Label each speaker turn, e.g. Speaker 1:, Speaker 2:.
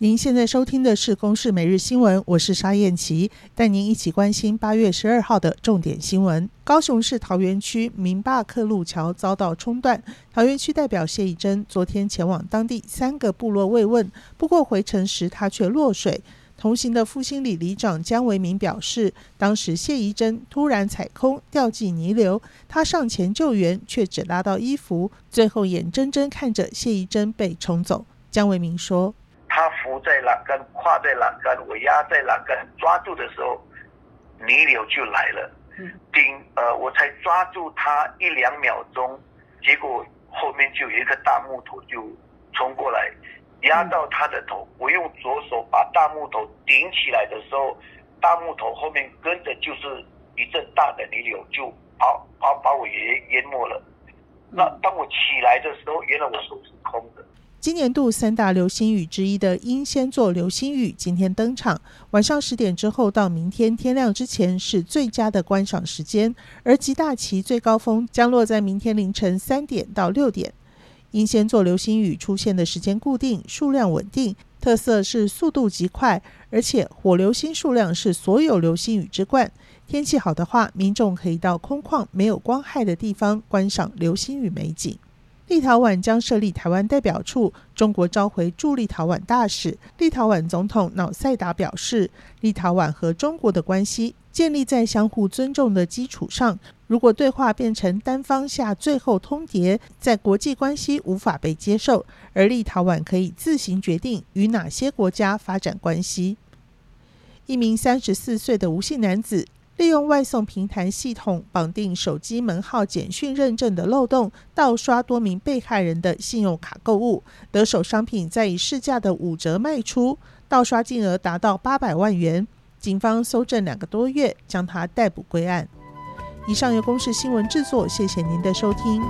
Speaker 1: 您现在收听的是《公视每日新闻》，我是沙燕琪，带您一起关心八月十二号的重点新闻。高雄市桃园区明坝克路桥遭到冲断，桃园区代表谢宜珍昨天前往当地三个部落慰问，不过回程时他却落水。同行的复兴里里长江维民表示，当时谢宜珍突然踩空掉进泥流，他上前救援，却只拉到衣服，最后眼睁睁看着谢宜珍被冲走。江维民
Speaker 2: 说。在栏杆，跨在栏杆，我压在栏杆，抓住的时候，泥流就来了。顶呃，我才抓住他一两秒钟，结果后面就有一个大木头就冲过来，压到他的头。我用左手把大木头顶起来的时候，大木头后面跟着就是一阵大的泥流，就把把把我淹淹没了。那当我起来的时候，原来我手是空的。
Speaker 1: 今年度三大流星雨之一的英仙座流星雨今天登场，晚上十点之后到明天天亮之前是最佳的观赏时间，而极大期最高峰将落在明天凌晨三点到六点。英仙座流星雨出现的时间固定，数量稳定，特色是速度极快，而且火流星数量是所有流星雨之冠。天气好的话，民众可以到空旷没有光害的地方观赏流星雨美景。立陶宛将设立台湾代表处，中国召回驻立陶宛大使。立陶宛总统瑙塞达表示，立陶宛和中国的关系建立在相互尊重的基础上。如果对话变成单方下最后通牒，在国际关系无法被接受。而立陶宛可以自行决定与哪些国家发展关系。一名三十四岁的吴姓男子。利用外送平台系统绑定手机门号简讯认证的漏洞，盗刷多名被害人的信用卡购物，得手商品再以市价的五折卖出，盗刷金额达到八百万元。警方搜证两个多月，将他逮捕归案。以上由公视新闻制作，谢谢您的收听。